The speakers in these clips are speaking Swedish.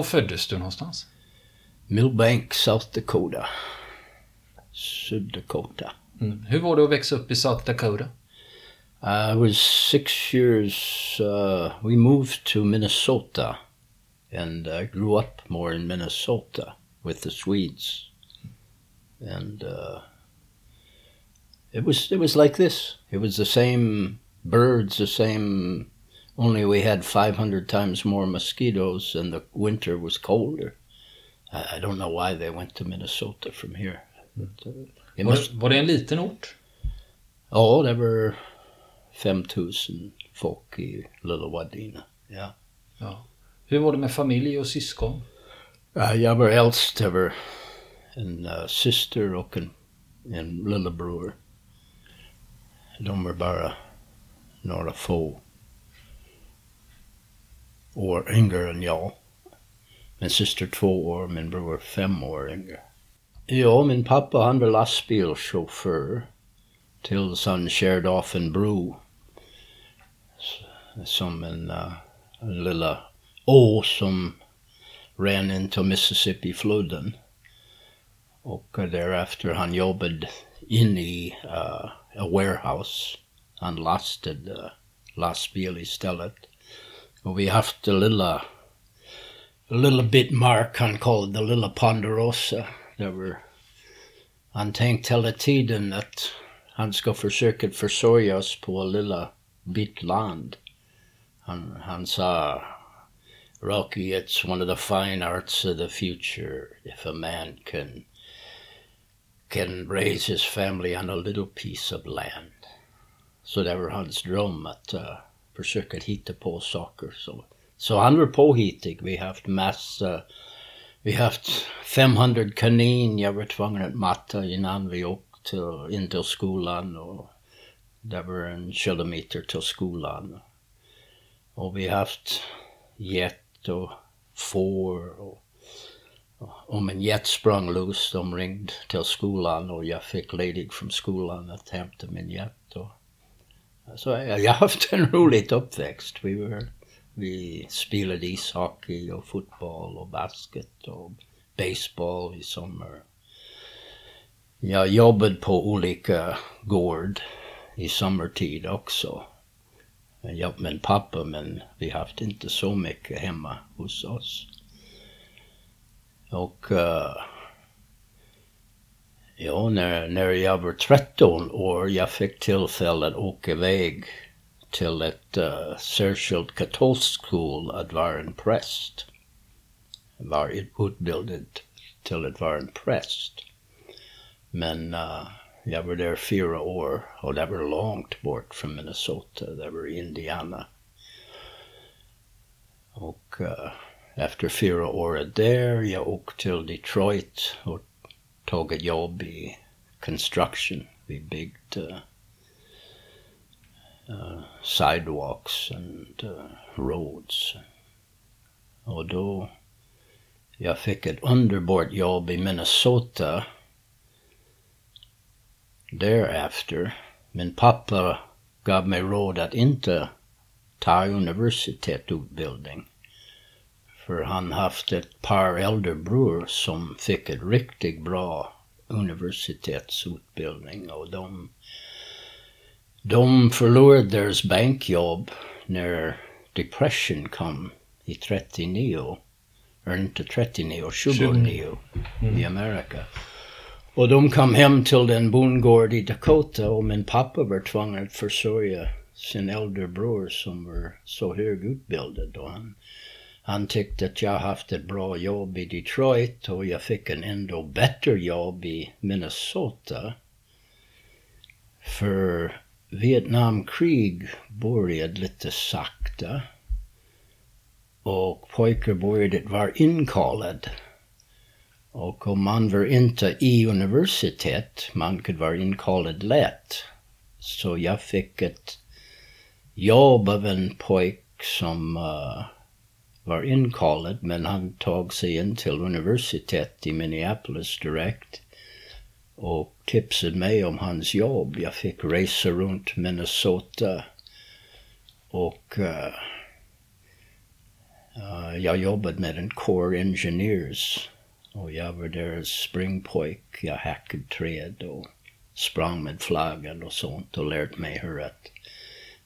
var föddes du någonstans? Millbank, South Dakota. Sud Dakota. Mm. Hur var det att växa upp i South Dakota? I was six years. Uh, we moved to Minnesota, and I grew up more in Minnesota with the Swedes, and uh, it was it was like this. It was the same birds, the same. Only we had 500 times more mosquitoes, and the winter was colder. I, I don't know why they went to Minnesota from here. But, uh, it Var, must, var det en liten ort? oh, there were 5000 folk i Lilla Wadena. Ja. Ja. Hur var det med familj och syskon? Uh, jag var äldst en uh, syster och en, en lillebror. De var bara några få år yngre än jag. Min syster två år, min bror fem år yngre. Ja, min pappa han var lastbilschaufför tills han körde av en bro. Som en, uh, en lilla å som ran till Mississippi-floden. Och uh, därefter han jobbade in i uh, a warehouse. Han lastade uh, lastbil istället. Vi haft det lilla, a lilla bit mark han kallade det lilla Ponderosa. Där var, han tänkte hela tiden att han ska försöka försörja på en lilla bit land. Han, han sa Rocky, it's one of the fine arts of the future if a man can can raise his family on a little piece of land. Så det var hans dröm uh, försöka hitta på saker. Så, så han var påhittig. Vi har haft massa, vi har haft 500 kanin jag var tvungen att matta innan vi åkte in till skolan. Och det var en kilometer till skolan. Och vi har haft get och får och om en jet sprang loss, de ringde till skolan och jag fick ledigt från skolan att hämta min jet. Och, så jag, har haft en rolig uppväxt. Vi, var, vi spelade ishockey och fotboll och basket och baseball i sommar. Jag jobbade på olika gård i sommartid också. Jag jobbade med pappa men vi har haft inte så mycket hemma hos oss. Och uh, ja, när, när jag var 13 år jag fick tillfälle att åka iväg till ett uh, särskilt katolsk skola att vara en präst. Jag var utbildad till att vara en präst. Men uh, jag var där fyra år och det var långt bort från Minnesota. Det var i Indiana. Och uh, efter fyra år där, jag åkte till Detroit och tog ett i construction. Vi byggde uh, sidewalks and uh, roads. Och då, jag fick ett underbart jobb i Minnesota därefter. Min pappa gav mig råd att inte ta universitetsutbildning. För han haft ett par äldre bror som fick ett riktigt bra universitetsutbildning och de, de förlorade deras bankjobb när depression kom i 39, eller inte 39, 29 i Amerika. Och de kom hem till den bondgård i Dakota och min pappa var tvungen att försörja sin äldre bror som var så högutbildad. Och han, han tyckte att jag haft ett bra jobb i Detroit och jag fick en ändå bättre jobb i Minnesota. För Vietnamkrig började lite sakta. Och pojkar började vara inkallade. Och om man var inte i universitet, man kunde vara inkallad lätt. Så jag fick ett jobb av en pojk som uh, var inkallad men han tog sig in till universitet i Minneapolis direkt och tipsade mig om hans jobb. Jag fick resa runt Minnesota och uh, Uh, jag jobbade med en Core Engineers och jag var deras springpojk. Jag hackade träd och sprang med flaggan och sånt och lärde mig hur att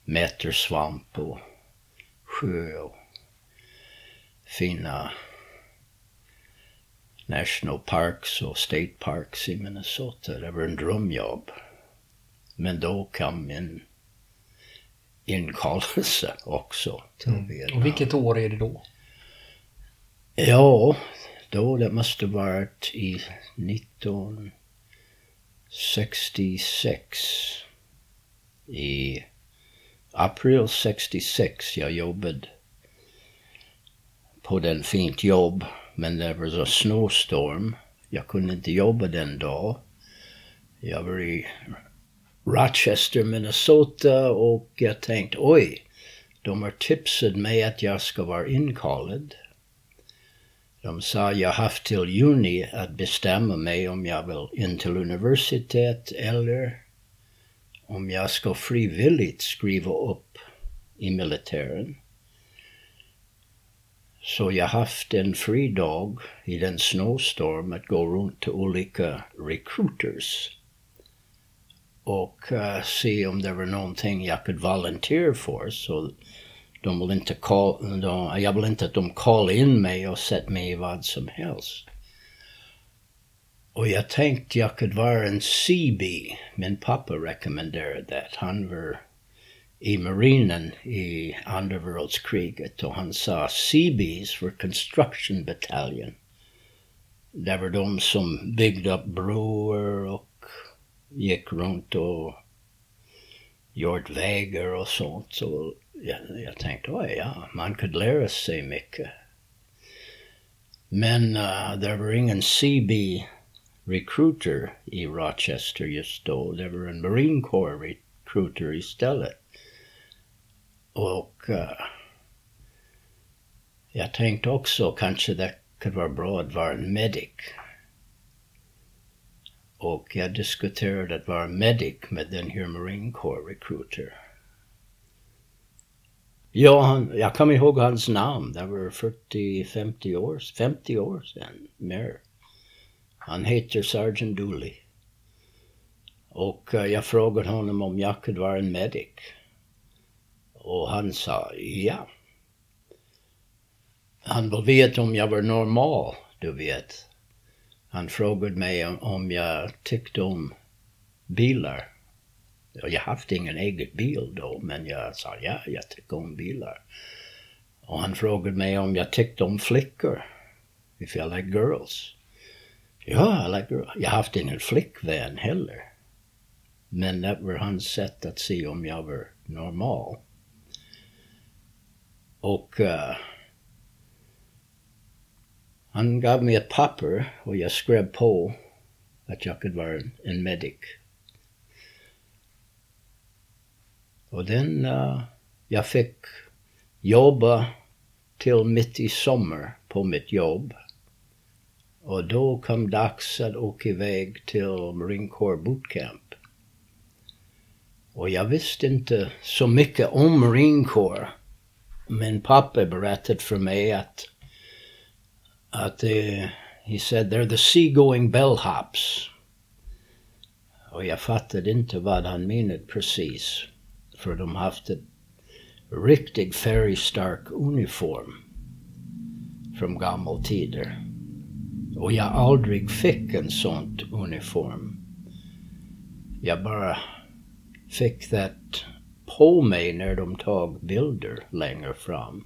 mäta svamp och sjö och fina national parks och state parks i Minnesota. Det var en drömjobb. Men då kom min inkallelse också till Mm. Vietnam. Och vilket år är det då? Ja, då det måste varit i 1966. I april 66 jag jobbade på den fint jobb men det var så snowstorm. Jag kunde inte jobba den dag. Jag var i Rochester, Minnesota och jag tänkte oj, de har tipsat mig att jag ska vara inkallad. De sa jag haft till juni att bestämma mig om jag vill in till universitet eller om jag ska frivilligt skriva upp i militären. Så jag haft en fri dag i den snowstorm att gå runt till olika recruiters och uh, se om det var någonting jag kunde volontera för. Så de vill inte call, de, jag vill inte att de kallar in mig och sätter mig i vad som helst. Och jag tänkte jag kunde vara en CB. Min pappa rekommenderade det. Han var i marinen i andra världskriget och han sa CBs var construction battalion. Det var de som byggde upp broar och gick runt och gjort vägar och sånt. Så jag, jag tänkte, oj ja, man kunde lära sig mycket. Men uh, det var ingen CB recruiter i Rochester just då. Det var en Marine Corps recruiter istället. Och uh, jag tänkte också kanske det kunde vara bra att vara en medic. Och jag diskuterade att vara medic med den här Marine Corps recruiter. Ja, han, jag kommer ihåg hans namn. Det var 40-50 år, 50 år sedan, mer. Han heter Sergeant Dooley. Och uh, jag frågade honom om jag kunde vara en medic. Och han sa ja. Han vill veta om jag var normal, du vet. Han frågade mig om, om jag tyckte om bilar. Och jag haft ingen egen bil då, men jag sa ja, jag tycker om bilar. Och han frågade mig om jag tyckte om flickor. If I like girls. Ja, I like girls. Jag haft ingen flickvän heller. Men det var hans sätt att se om jag var normal. Och uh, han gav mig ett papper och jag skrev på att jag kunde vara en medic. Och den, uh, jag fick jobba till mitt i sommar på mitt jobb. Och då kom dags att åka iväg till Marine Corps Bootcamp. Och jag visste inte så mycket om Marine Corps. Min pappa berättade för mig att, att uh, he said they're the seagoing bellhops. Och jag fattade inte vad han menade precis. För de haft ett riktigt färgstark uniform från gamla tider. Och jag aldrig fick en sånt uniform. Jag bara fick det på mig när de tog bilder längre fram.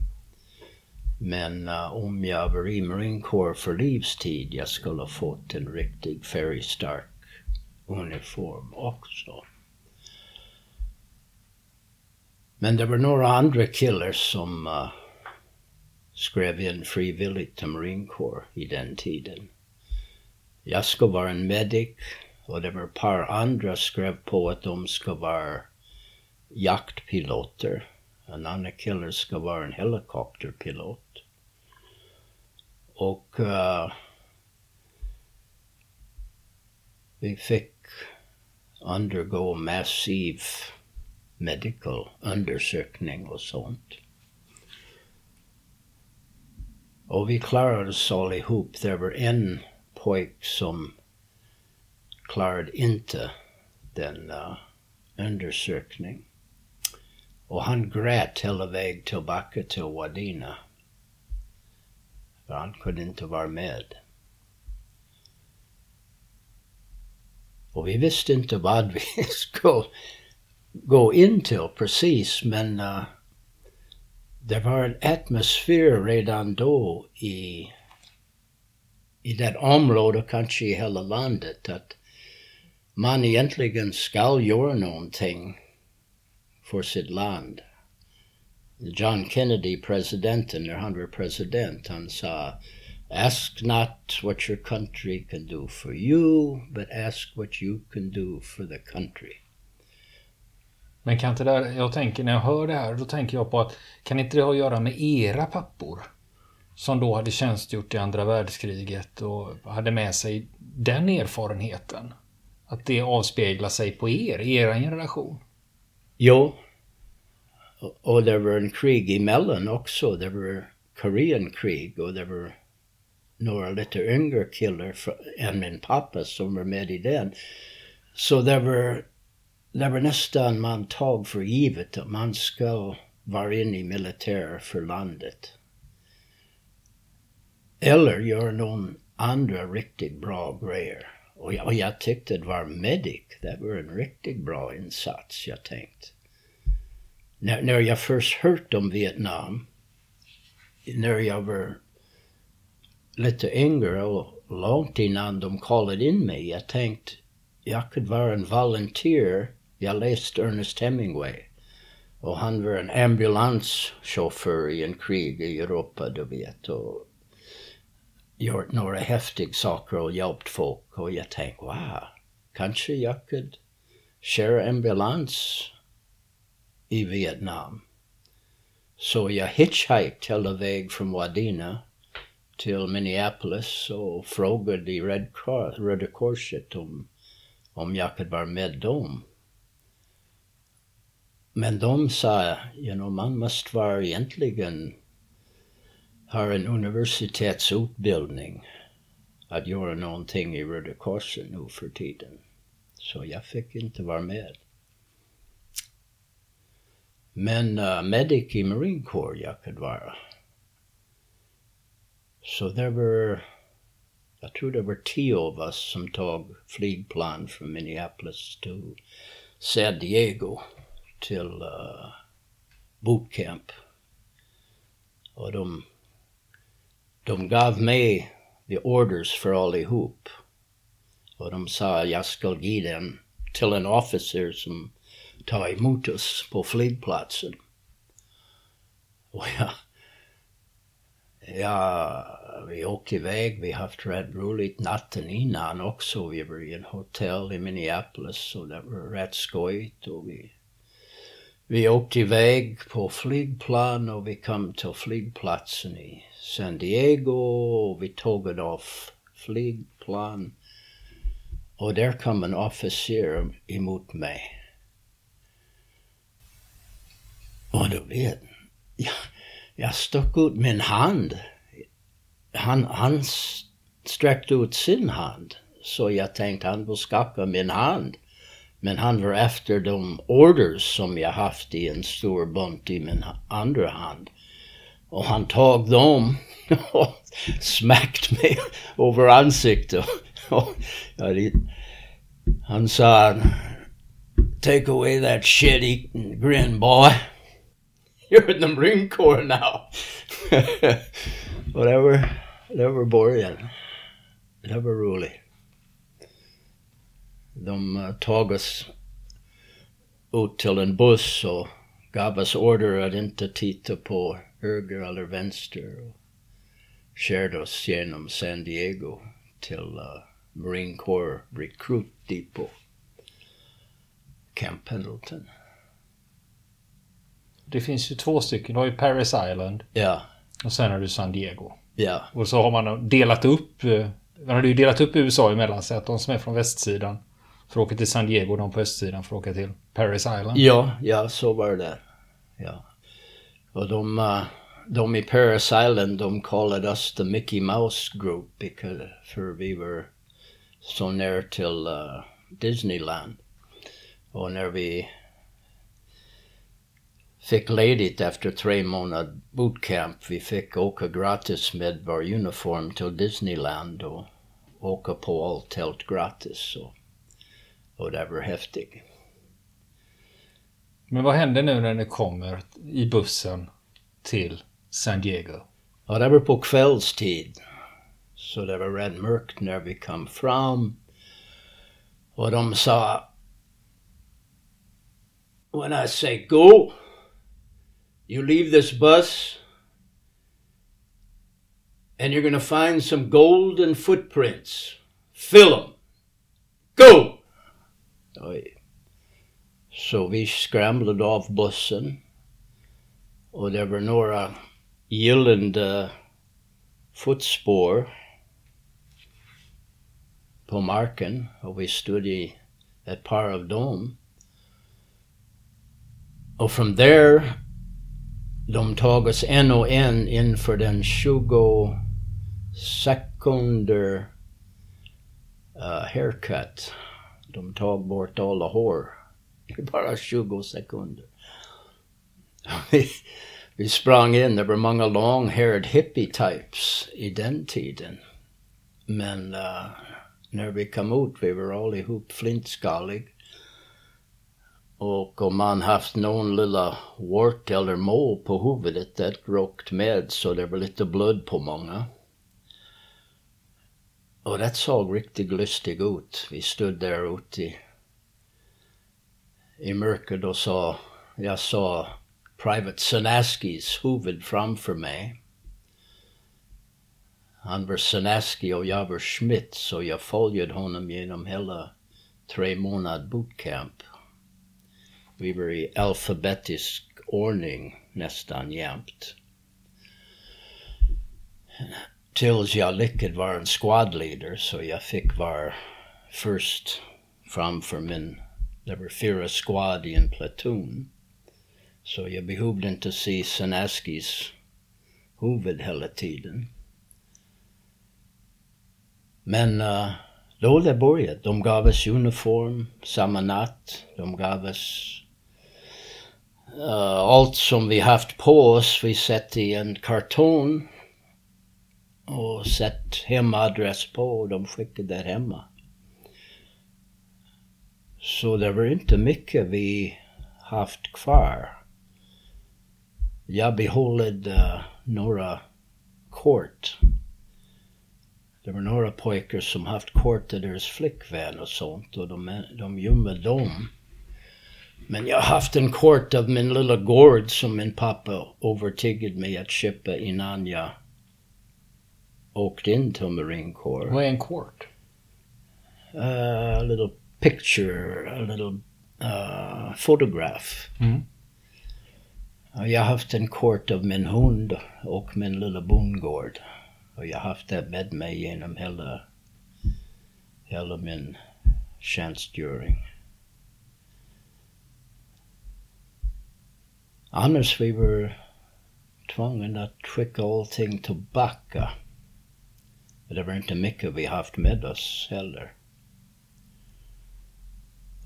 Men uh, om jag var i Marine Corps för livstid jag skulle ha fått en riktigt färgstark uniform också. Men det var några andra killar som uh, skrev in frivilligt till Marine Corps i den tiden. Jag ska vara en medic och det var ett par andra skrev på att de ska vara jaktpiloter. En annan kille ska vara en helikopterpilot. Och uh, vi fick undergå massiv medical undersökning och sånt. Och vi klarade oss allihop. Det var en pojk som klarade inte den uh, undersökning. Och han grät hela vägen tillbaka till Wadina. För han kunde inte vara med. Och vi visste inte vad vi skulle gå in till precis, men uh, det var en atmosfär redan då i, i det området, kanske i hela landet, att man egentligen ska göra någonting för sitt land. John Kennedy, presidenten, när han var president, han sa Ask not what your country can do for you, but ask what you can do for the country. Men kan inte det, där, jag tänker när jag hör det här, då tänker jag på att kan inte det ha att göra med era pappor? Som då hade tjänstgjort i andra världskriget och hade med sig den erfarenheten. Att det avspeglar sig på er, i er generation. Jo. Och det var en krig emellan också. Det var Koreankrig och det var några lite yngre killar än min pappa som var med i den. Så det var, det var nästan man tog för givet att man ska vara inne i militär för landet. Eller göra någon andra riktigt bra grejer. Och jag, och jag tyckte det var medic, det var en riktigt bra insats, jag tänkte. När, när jag först hört om Vietnam, när jag var lite yngre och långt innan de kallade in mig, jag tänkte jag kunde vara en volontär. Jag läste Ernest Hemingway. Och han var en ambulanschaufför i en krig i Europa, du vet. Och gjort några häftiga saker och hjälpt folk. Och jag tänkte, wow, kanske jag kunde köra ambulans i Vietnam. Så jag hitchhiked hela vägen från Wadena till Minneapolis och frågade i Red Cross, Röda Korset om, um, om um, jag kunde vara med dem. Men de sa, you know, man måste vara egentligen har en universitetsutbildning att göra någonting i Röda Korset nu för tiden. Så jag fick inte vara med. Men uh, medic i Marine Corps jag kunde vara. Så det var, jag tror det var tio av oss som tog flygplan från Minneapolis till San Diego till uh, bootcamp. Och de de gav mig the orders för allihop. Och de sa jag skulle ge den till en officer som tar emot oss på flygplatsen. Och ja, ja, vi åkte iväg. Vi haft rätt roligt natten innan också. Vi var i en hotell i Minneapolis och det var rätt skojigt. Och vi, vi åkte iväg på flygplan och vi kom till flygplatsen i San Diego och vi tog ett av flygplan. Och där kom en officer emot mig. Och du vet, jag, jag stack ut min hand. Han, han sträckte ut sin hand. Så jag tänkte han vill skaka min hand. Men han var efter de orders som jag haft i en stor bunt i min andra hand. Och han tog dem och smäckte mig över ansiktet. han sa, take away that shit eating grin boy. You're in the Marine Corps now. och det var, det var början. Det var roligt. De tog oss ut till en buss och gav oss order att inte titta på höger eller vänster och körde oss genom San Diego till uh, Marine Corps Recruit Depot, Camp Pendleton. Det finns ju två stycken. Du har ju Paris Island. Ja. Och sen har du San Diego. Ja. Och så har man delat upp... Man hade ju delat upp USA emellan sig. Att de som är från västsidan får åka till San Diego och de på östsidan får åka till Paris Island. Ja, ja så var det. Ja. Och de, uh, de i Paris Island, de kallade oss the Mickey Mouse Group because, för vi var så nära till uh, Disneyland. Och när vi fick ledigt efter tre månader bootcamp, vi fick åka gratis med vår uniform till Disneyland och åka på allt helt gratis. Och, och det var häftigt. Men vad händer nu när ni kommer i bussen till San Diego? Ja, det var på kvällstid. Så det var rätt mörkt när vi kom fram. Och de sa When I say go, you leave this bus and you're going to find some golden footprints. Fill them. Go! Så vi skramlade av bussen. Och det var några gyllene fotspår på marken och vi stod i ett par av dem. Och från där, de tog oss en och en inför den 20 sekunder uh, haircut. De tog bort alla hår i bara 20 sekunder. vi, vi sprang in, det var många long-haired hippie-types i den tiden. Men uh, när vi kom ut, vi var allihop flintskallig. Och om man haft någon lilla wart eller mål på huvudet, det råkt med så det var lite blod på många. Och det såg riktigt lustigt ut. Vi stod där ute i, mörkret och sa, jag sa Private Sanaskis huvud framför mig. Han var Sanaski och jag var Schmidt så jag följde honom genom hela tre månad bootcamp. Vi var i alfabetisk ordning nästan jämt. Tills jag lyckades vara en squad leader så jag fick vara först framför min, det var fyra squad i platoon. Så jag behövde inte se Sanaskis huvud hela. Men uh, då det började, de gav oss uniform samma natt. De gav oss uh, allt som vi haft på oss. Vi satte i en karton och sett hemadress på och de skickade där hemma. Så det var inte mycket vi haft kvar. Jag behöll uh, några kort det var några pojkar som haft kort till deras flickvän och sånt och de, de gömde dem. Men jag har haft en kort av min lilla gård som min pappa övertygade mig att köpa innan jag åkte in till Marine Corps. Vad är en kort? Uh, a little picture, a little uh, photograph. Mm. Jag har haft en kort av min hund och min lilla bondgård. Och jag har haft det med mig genom hela, hela min tjänstgöring. Annars vi var tvungna att skicka allting tillbaka. Det var inte mycket vi haft med oss heller.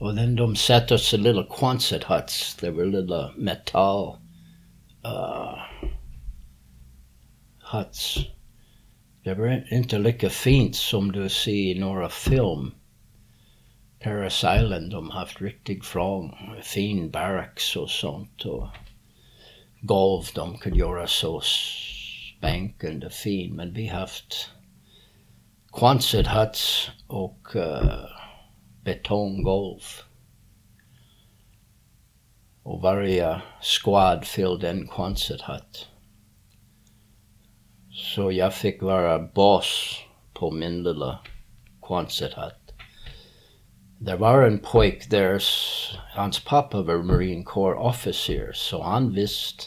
Och then de satte oss i lilla Quonset huts. Det var lilla metall uh, huts. Det var inte lika fint som du ser i några film. Paris Island, de har haft riktigt från, fin barracks och sånt och golv de kunde göra så spänkande fin. Men vi har haft Quonset huts och uh, betonggolv. Och varje squad fyllde en Quonset hut. Så jag fick vara boss på min lilla Quonset hut. Det var en pojk där, hans pappa var Marine Corps officer, så han visste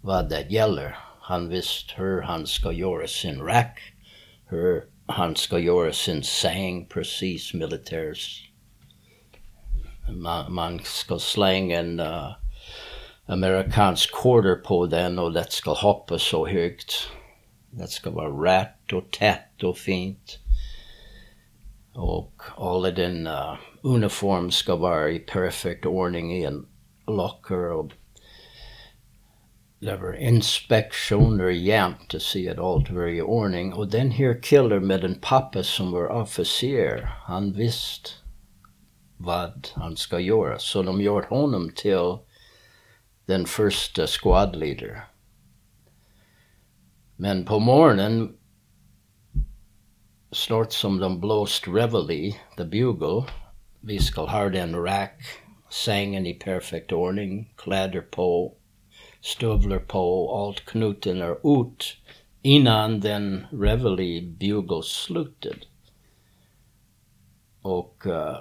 vad det gäller. Han visste hur han ska göra sin rack, hur han ska sin säng, precis militärs. Man, man ska slänga en uh, amerikansk quarter på den och det ska hoppa så högt. Det ska vara rätt och tätt och fint. Och alla din uh, uniform ska vara i perfekt ordning i en locker det var inspektioner jämt att se att allt var i ordning. Och den här killen med en pappa som var officer, han visste vad han ska göra. Så de gjorde honom till den första squad leader. Men på morgonen, snart som de blåst reveille, the bugle, vi ska ha den rack, sängen i perfekt ordning, kläder på, stövlar på, och allt knuten är ut innan den reveille bugle slutet. Och uh,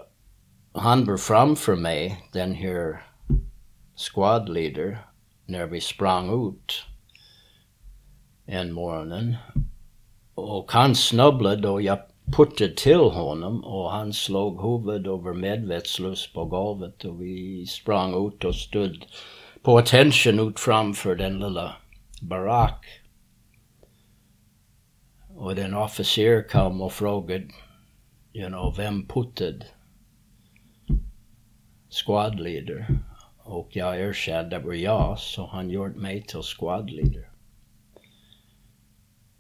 han var framför mig, den här squad leader, när vi sprang ut en morgonen. Och han snubblade och jag puttade till honom och han slog huvudet över medvetslös på golvet och vi sprang ut och stod på attention ut framför den lilla barack. Och den officer kom och frågade, you know, vem puttade squad leader? Och jag erkände det var jag, så han gjorde mig till squad leader.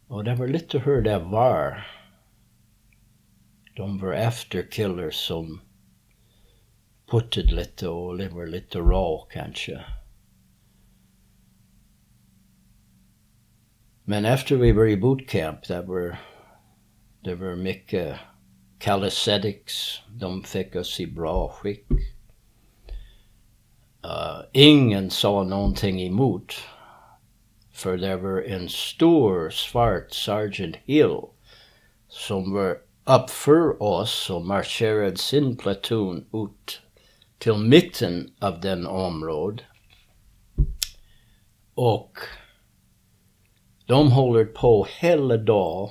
Och det var lite hur det var. De var efterkillers som puttade lite och det var lite rå kanske. Men efter vi var i bootcamp, det var, det var mycket calisthenics. De fick oss i bra skick. Uh, ingen sa någonting emot. För det var en stor svart Sergeant Hill som var uppför oss och marscherade sin platoon ut till mitten av den området. Och de håller på hela dagen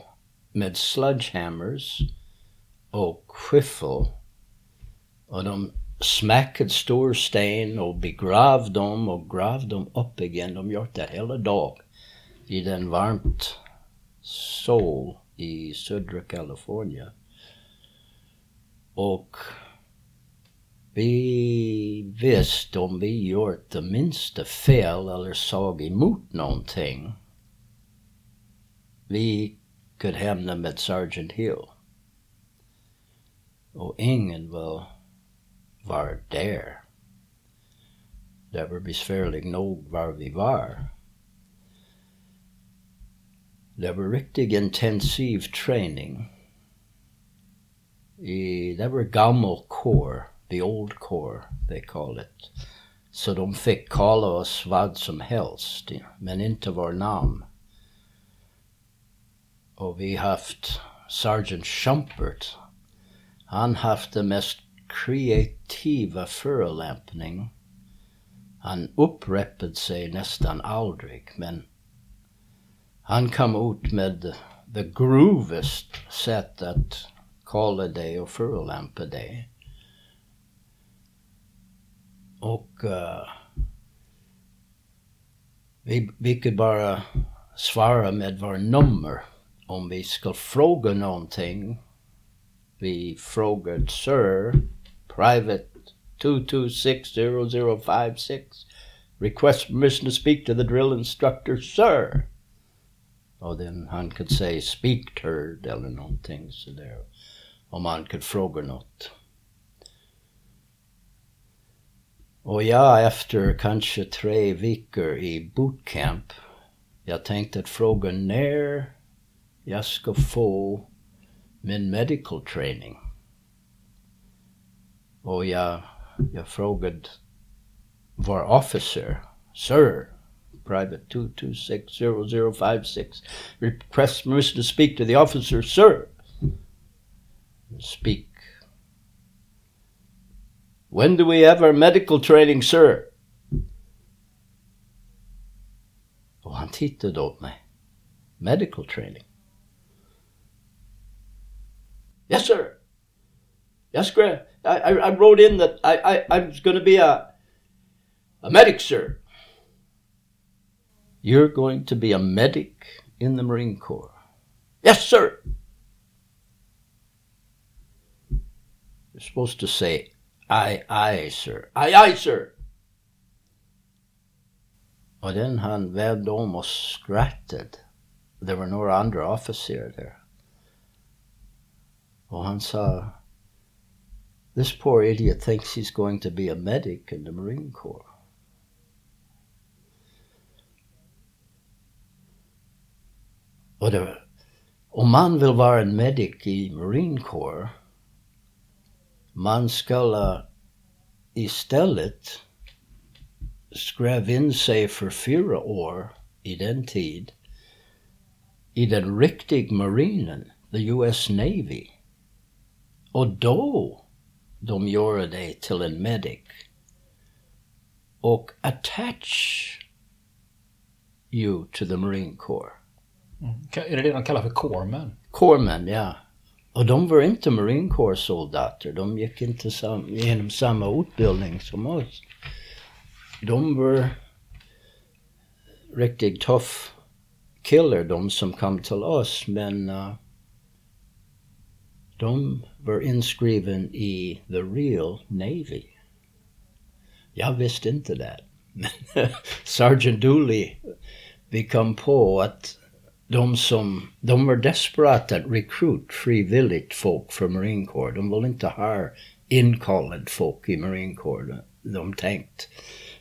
med sledgehammers och skiffel. Och de smäckade stor sten och begravde dem och gravde dem upp igen. De gjort det hela dagen i den varmt sol i södra Kalifornien. Och vi visste om vi gjort det minsta fel eller såg emot någonting vi kunde them at Sergeant Hill. Och ingen var, var där. Det var besvärligt nog var vi var. Det var riktigt intensiv träning. I, det var gammal core, the old core they call it. Så de fick kalla oss vad som helst, men inte vår namn. Och vi haft Sergeant Schumpert. Han haft den mest kreativa förolämpning. Han upprepade sig nästan aldrig, men han kom ut med the groovest sätt att kalla dig och förolämpa dig. Och uh, vi, vi kunde bara svara med vår nummer om vi ska fråga någonting. Vi frågar Sir, Private 2260056. Request permission to speak to the drill instructor, Sir. Och den han kunde säga speak turd eller någonting sådär. Om han kunde fråga något. Och jag efter kanske tre veckor i bootcamp, jag tänkte fråga när jag ska få min medical training. Och jag, jag frågade vår officer, Sir, Private 2260056, request permission to speak to the officer, Sir. Speak. When do we have our medical training, sir? Och han tittade åt mig. Medical training? Yes, sir. Yes, Grant. I, I, I wrote in that I, I, I was going to be a, a medic, sir. You're going to be a medic in the Marine Corps. Yes, sir. You're supposed to say, aye, aye, sir. Aye, aye, sir. Och den han om och skrattade. Det var några andra officerare där. Och han sa, this poor idiot thinks he's going to be a medic in the Marine Corps. Och uh, det, om man vill vara en medic i Marine Corps, man ska istället skrev in sig för fyra år i den tid i den riktiga marinen, the US Navy. Och då de gjorde det till en medic. Och attach you to the Marine Corps. Mm. Är det det de kallar för corpsmen? Corpsmen, ja. Och de var inte Marine Corps soldater. De gick inte sam genom samma utbildning som oss. De var riktigt tuff killar, de som kom till oss, men uh, de var inskriven i the real Navy. Jag visste inte det. Sergeant Dooley, vi kom på att de som, de var desperata att recruit frivilligt folk för Marine Corps. De vill inte ha inkallad folk i Marine Corps. De tänkt.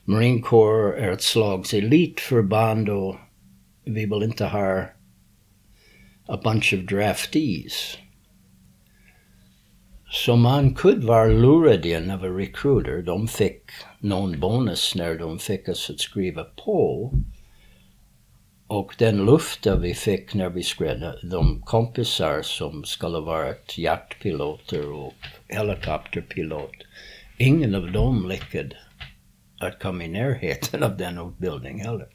Marine Corps är ett slags elitförband och vi vill inte ha a bunch of draftees. Så man kunde vara lurad in av en recruiter. De fick någon bonus när de fick oss att skriva på. Och den luften vi fick när vi skrev, de kompisar som skulle varit jaktpiloter och helikopterpilot, ingen av dem lyckades att komma i närheten av den utbildningen heller.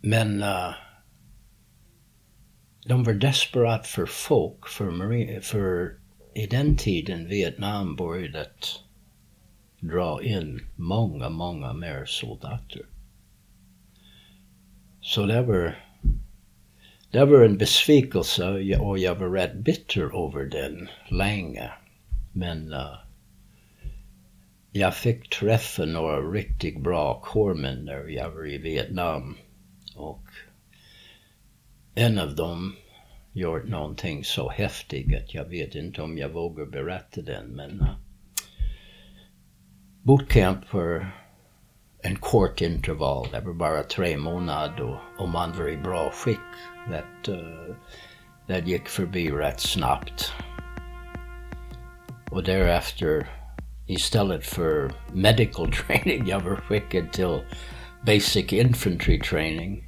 Men uh, de var desperat för folk, för, marine, för i den tiden Vietnam började att dra in många, många mer soldater. Så det var, det var en besvikelse och jag var rätt bitter över den länge. Men uh, jag fick träffa några riktigt bra kårmän när jag var i Vietnam. Och en av dem gjort någonting så häftigt att jag vet inte om jag vågar berätta den men uh, bootcamp för en kort intervall, det var bara tre månader och och man var i bra skick. Det, uh, det gick förbi rätt snabbt. Och därefter, istället för medical training, jag var skickad till basic infantry training.